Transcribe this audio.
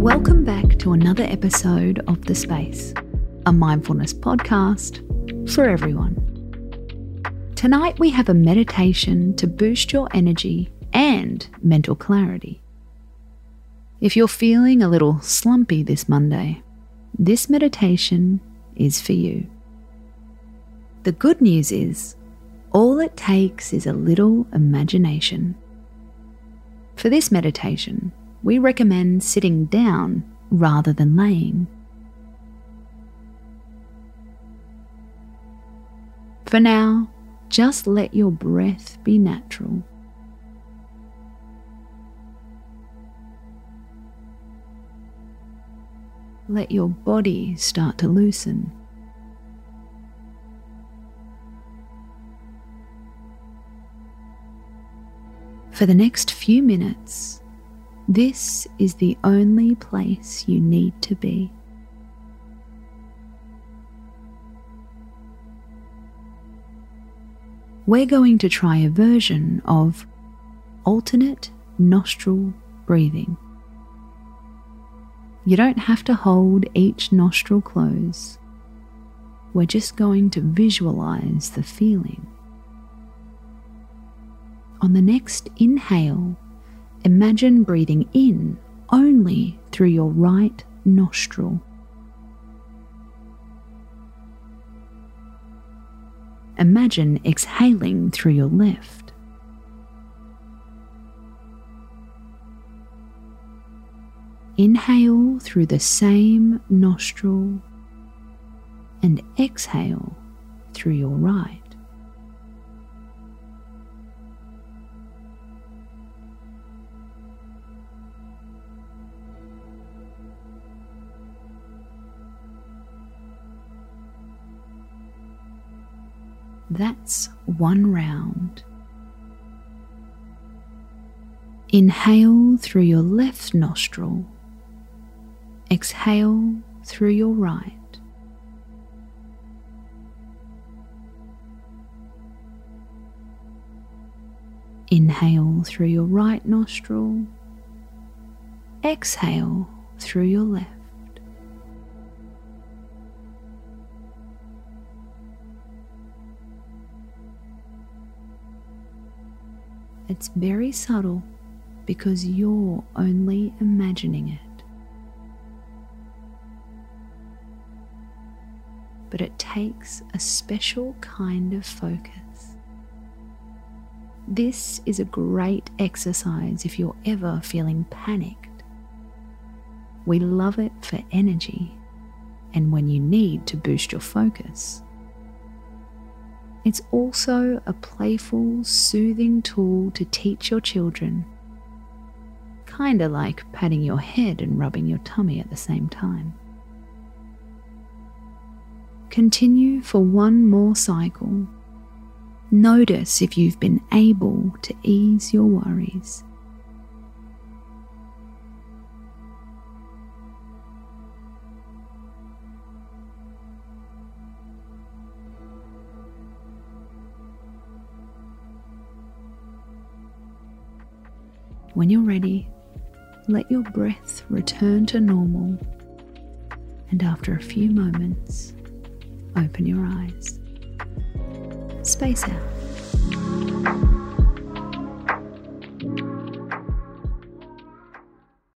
Welcome back to another episode of The Space, a mindfulness podcast for everyone. Tonight we have a meditation to boost your energy and mental clarity. If you're feeling a little slumpy this Monday, this meditation is for you. The good news is, all it takes is a little imagination. For this meditation, we recommend sitting down rather than laying. For now, just let your breath be natural. Let your body start to loosen. For the next few minutes, this is the only place you need to be. We're going to try a version of alternate nostril breathing. You don't have to hold each nostril close. We're just going to visualize the feeling. On the next inhale, imagine breathing in only through your right nostril. Imagine exhaling through your left. Inhale through the same nostril and exhale through your right. That's one round. Inhale through your left nostril. Exhale through your right. Inhale through your right nostril. Exhale through your left. It's very subtle because you're only imagining it. But it takes a special kind of focus. This is a great exercise if you're ever feeling panicked. We love it for energy and when you need to boost your focus. It's also a playful, soothing tool to teach your children, kinda like patting your head and rubbing your tummy at the same time. Continue for one more cycle. Notice if you've been able to ease your worries. When you're ready, let your breath return to normal, and after a few moments, open your eyes. Space out.